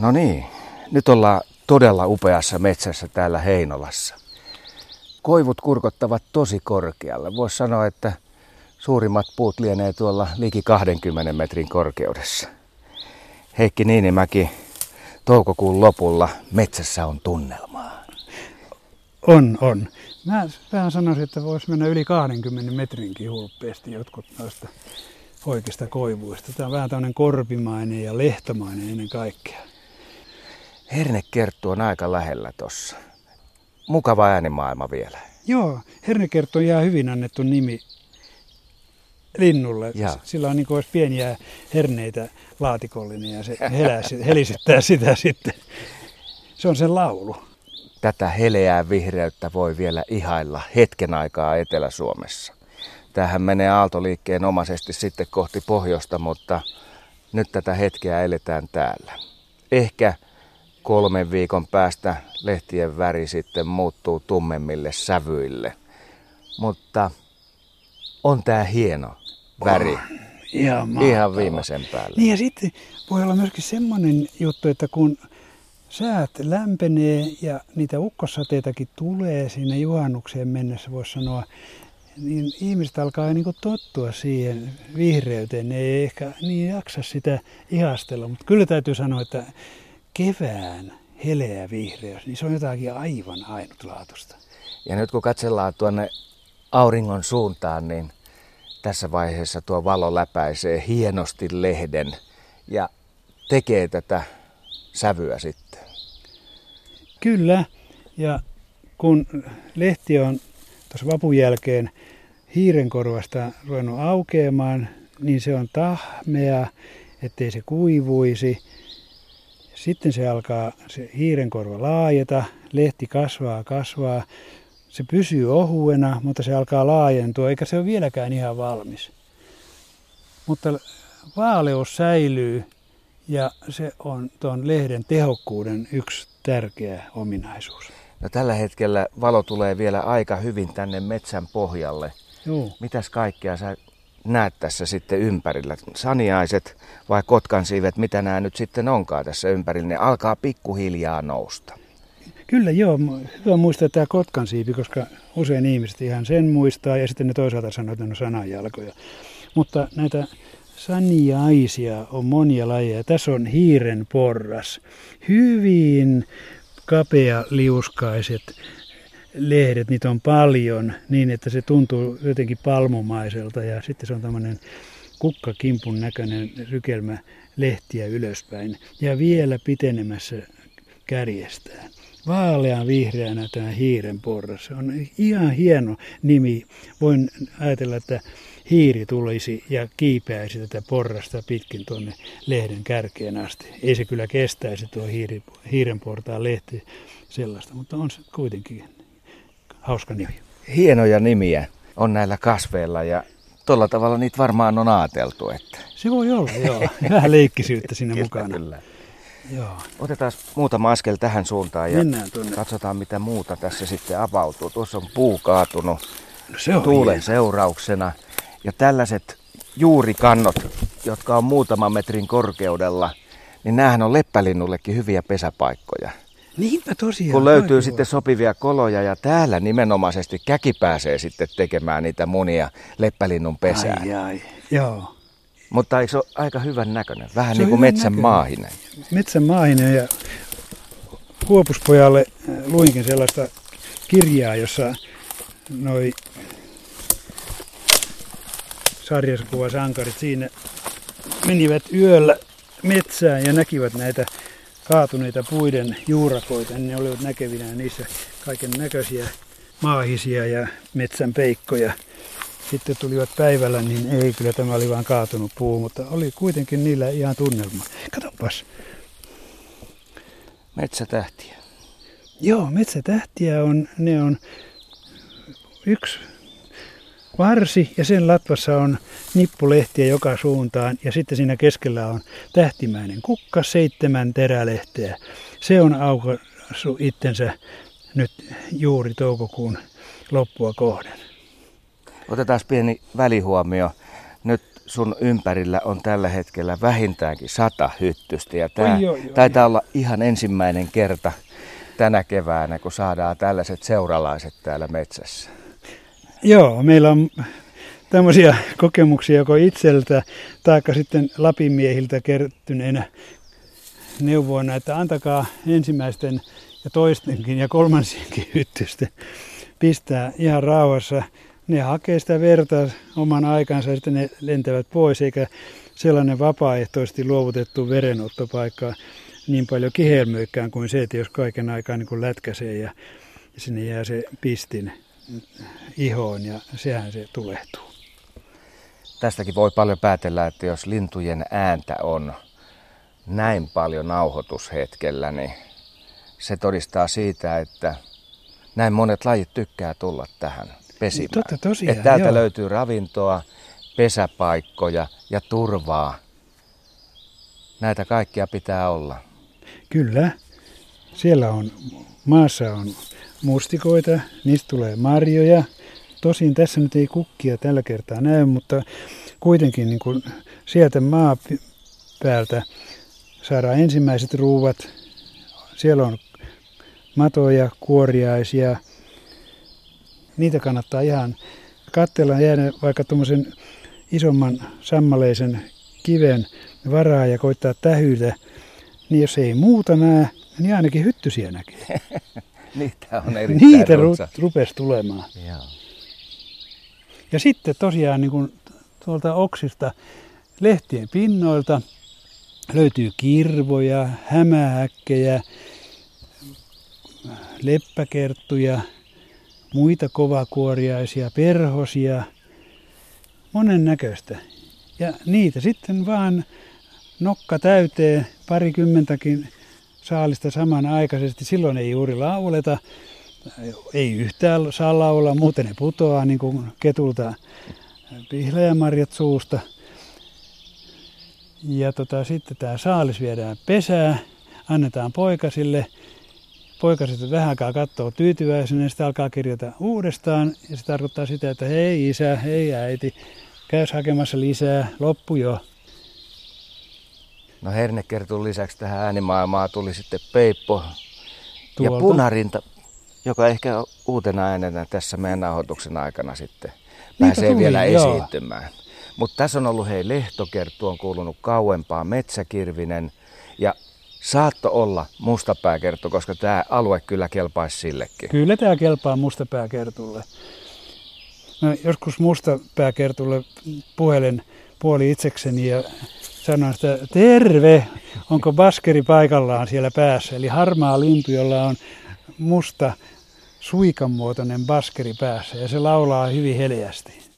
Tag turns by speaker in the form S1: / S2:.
S1: No niin, nyt ollaan todella upeassa metsässä täällä Heinolassa. Koivut kurkottavat tosi korkealle. Voisi sanoa, että suurimmat puut lienee tuolla liki 20 metrin korkeudessa. Heikki Niinimäki, toukokuun lopulla metsässä on tunnelmaa.
S2: On, on. Mä vähän sanoisin, että voisi mennä yli 20 metrinkin hulppeasti jotkut noista oikeista koivuista. Tämä on vähän tämmöinen korpimainen ja lehtomainen ennen kaikkea.
S1: Hernekerttu on aika lähellä tossa. Mukava äänimaailma vielä.
S2: Joo, hernekerttu jää hyvin annettu nimi linnulle.
S1: Jaa.
S2: Sillä on niin kuin olisi pieniä herneitä laatikollinen ja se helää, helisyttää sitä sitten. Se on sen laulu.
S1: Tätä heleää vihreyttä voi vielä ihailla hetken aikaa Etelä-Suomessa. Tähän menee aaltoliikkeen omaisesti sitten kohti pohjoista, mutta nyt tätä hetkeä eletään täällä. Ehkä kolmen viikon päästä lehtien väri sitten muuttuu tummemmille sävyille. Mutta on tää hieno väri.
S2: Ihan,
S1: Ihan
S2: mahtavaa.
S1: viimeisen päälle.
S2: Niin ja sitten voi olla myöskin semmoinen juttu, että kun säät lämpenee ja niitä ukkosateitakin tulee sinne juhannukseen mennessä, voisi sanoa, niin ihmiset alkaa niin tottua siihen vihreyteen. Ne ei ehkä niin jaksa sitä ihastella, mutta kyllä täytyy sanoa, että kevään heleä vihreys, niin se on jotakin aivan ainutlaatuista.
S1: Ja nyt kun katsellaan tuonne auringon suuntaan, niin tässä vaiheessa tuo valo läpäisee hienosti lehden ja tekee tätä sävyä sitten.
S2: Kyllä, ja kun lehti on tuossa vapun jälkeen hiirenkorvasta ruvennut aukeamaan, niin se on tahmea, ettei se kuivuisi. Sitten se alkaa se hiirenkorva laajeta, lehti kasvaa, kasvaa. Se pysyy ohuena, mutta se alkaa laajentua, eikä se ole vieläkään ihan valmis. Mutta vaaleus säilyy ja se on tuon lehden tehokkuuden yksi tärkeä ominaisuus.
S1: No tällä hetkellä valo tulee vielä aika hyvin tänne metsän pohjalle.
S2: Joo.
S1: Mitäs kaikkea sä näet tässä sitten ympärillä? Saniaiset vai kotkansiivet, mitä nämä nyt sitten onkaan tässä ympärillä? Ne alkaa pikkuhiljaa nousta.
S2: Kyllä joo, hyvä muistaa tämä kotkan siipi, koska usein ihmiset ihan sen muistaa ja sitten ne toisaalta sanoo, että ne on sananjalkoja. Mutta näitä saniaisia on monia lajeja. Tässä on hiiren porras. Hyvin kapea liuskaiset lehdet, niitä on paljon niin, että se tuntuu jotenkin palmumaiselta ja sitten se on tämmöinen kukkakimpun näköinen rykelmä lehtiä ylöspäin ja vielä pitenemässä kärjestään. Vaalean vihreänä tämä hiiren porras. Se on ihan hieno nimi. Voin ajatella, että hiiri tulisi ja kiipeäisi tätä porrasta pitkin tuonne lehden kärkeen asti. Ei se kyllä kestäisi tuo hiiri, hiirenportaan lehti sellaista, mutta on se kuitenkin hauska nimi.
S1: Hienoja nimiä on näillä kasveilla ja tuolla tavalla niitä varmaan on ajateltu. Että...
S2: Se voi olla, joo. Vähän leikkisyyttä sinne
S1: Kyllä,
S2: mukana.
S1: Kyllä.
S2: Joo.
S1: Otetaan muutama askel tähän suuntaan ja
S2: Mennään tuonne.
S1: katsotaan mitä muuta tässä sitten avautuu. Tuossa on puu kaatunut
S2: No se on
S1: tuulen
S2: hieno.
S1: seurauksena. Ja tällaiset juurikannot, jotka on muutaman metrin korkeudella, niin näähän on leppälinnullekin hyviä pesäpaikkoja.
S2: Niinpä tosiaan.
S1: Kun löytyy
S2: oikein
S1: sitten sopivia koloja ja täällä nimenomaisesti käki pääsee sitten tekemään niitä munia leppälinnun pesään.
S2: Ai, ai. Joo.
S1: Mutta eikö se ole aika hyvän näköinen? Vähän
S2: Se
S1: niin kuin metsän
S2: näköinen.
S1: maahinen.
S2: Metsän maahinen ja Huopuspojalle äh, luinkin sellaista kirjaa, jossa noi sarjakuvasankarit siinä menivät yöllä metsään ja näkivät näitä kaatuneita puiden juurakoita. Ne olivat näkevinä niissä kaiken näköisiä maahisia ja metsän peikkoja. Sitten tulivat päivällä, niin ei, kyllä tämä oli vain kaatunut puu, mutta oli kuitenkin niillä ihan tunnelma. Katsopas,
S1: Metsätähtiä.
S2: Joo, metsätähtiä on, ne on yksi varsi ja sen latvassa on nippulehtiä joka suuntaan ja sitten siinä keskellä on tähtimäinen kukka, seitsemän terälehteä. Se on aukaissut itsensä nyt juuri toukokuun loppua kohden.
S1: Otetaan pieni välihuomio. Nyt sun ympärillä on tällä hetkellä vähintäänkin sata hyttystä. Ja tämä
S2: Oi, oi, oi.
S1: taitaa olla ihan ensimmäinen kerta tänä keväänä, kun saadaan tällaiset seuralaiset täällä metsässä.
S2: Joo, meillä on tämmöisiä kokemuksia joko itseltä tai sitten Lapin miehiltä kertyneenä neuvoina, että antakaa ensimmäisten ja toistenkin ja kolmansienkin hyttysten pistää ihan rauhassa. Ne hakee sitä verta oman aikansa ja sitten ne lentävät pois, eikä sellainen vapaaehtoisesti luovutettu verenottopaikka niin paljon kihelmöikään kuin se, että jos kaiken aikaa niin lätkäsee ja sinne jää se pistin ihoon ja sehän se tulehtuu.
S1: Tästäkin voi paljon päätellä, että jos lintujen ääntä on näin paljon nauhoitushetkellä, niin se todistaa siitä, että näin monet lajit tykkää tulla tähän pesimään.
S2: Totta tosiaan,
S1: että täältä
S2: joo.
S1: löytyy ravintoa, pesäpaikkoja ja turvaa. Näitä kaikkia pitää olla.
S2: Kyllä. Siellä on, maassa on mustikoita, niistä tulee marjoja. Tosin tässä nyt ei kukkia tällä kertaa näy, mutta kuitenkin niin kuin sieltä maapäältä saadaan ensimmäiset ruuvat. Siellä on matoja, kuoriaisia. Niitä kannattaa ihan katsella jäädä vaikka tuommoisen isomman sammaleisen kiven varaa ja koittaa tähyillä. Niin jos ei muuta näe, niin ainakin hyttysiä näkee.
S1: Niitä on erittäin
S2: Niitä ru-
S1: runsaasti.
S2: rupesi tulemaan.
S1: Joo.
S2: Ja sitten tosiaan niin kuin tuolta oksista lehtien pinnoilta löytyy kirvoja, hämähäkkejä, leppäkerttuja, muita kovakuoriaisia, perhosia, monen näköistä. Ja niitä sitten vaan nokka täyteen parikymmentäkin saalista samanaikaisesti. Silloin ei juuri lauleta, ei yhtään saa laulaa, muuten ne putoaa niin kuin ketulta pihlajamarjat suusta. Ja tota, sitten tämä saalis viedään pesää, annetaan poikasille. Poikaset vähän aikaa katsoo tyytyväisenä ja sitten alkaa kirjata uudestaan. Ja se tarkoittaa sitä, että hei isä, hei äiti, käys hakemassa lisää, loppu jo.
S1: No hernekertun lisäksi tähän äänimaailmaan tuli sitten Peippo ja
S2: Tuolta.
S1: Punarinta, joka ehkä uutena äänenä tässä meidän nauhoituksen aikana sitten pääsee
S2: tuli,
S1: vielä
S2: joo.
S1: esiintymään. Mutta tässä on ollut hei lehtokerttu on kuulunut kauempaa metsäkirvinen ja saatto olla mustapääkerttu, koska tämä alue kyllä kelpaisi sillekin.
S2: Kyllä tämä kelpaa mustapääkertulle. No, joskus mustapääkertulle puhelen puoli itsekseni ja sanoin sitä, terve, onko baskeri paikallaan siellä päässä. Eli harmaa lintu, jolla on musta suikanmuotoinen baskeri päässä ja se laulaa hyvin heleästi.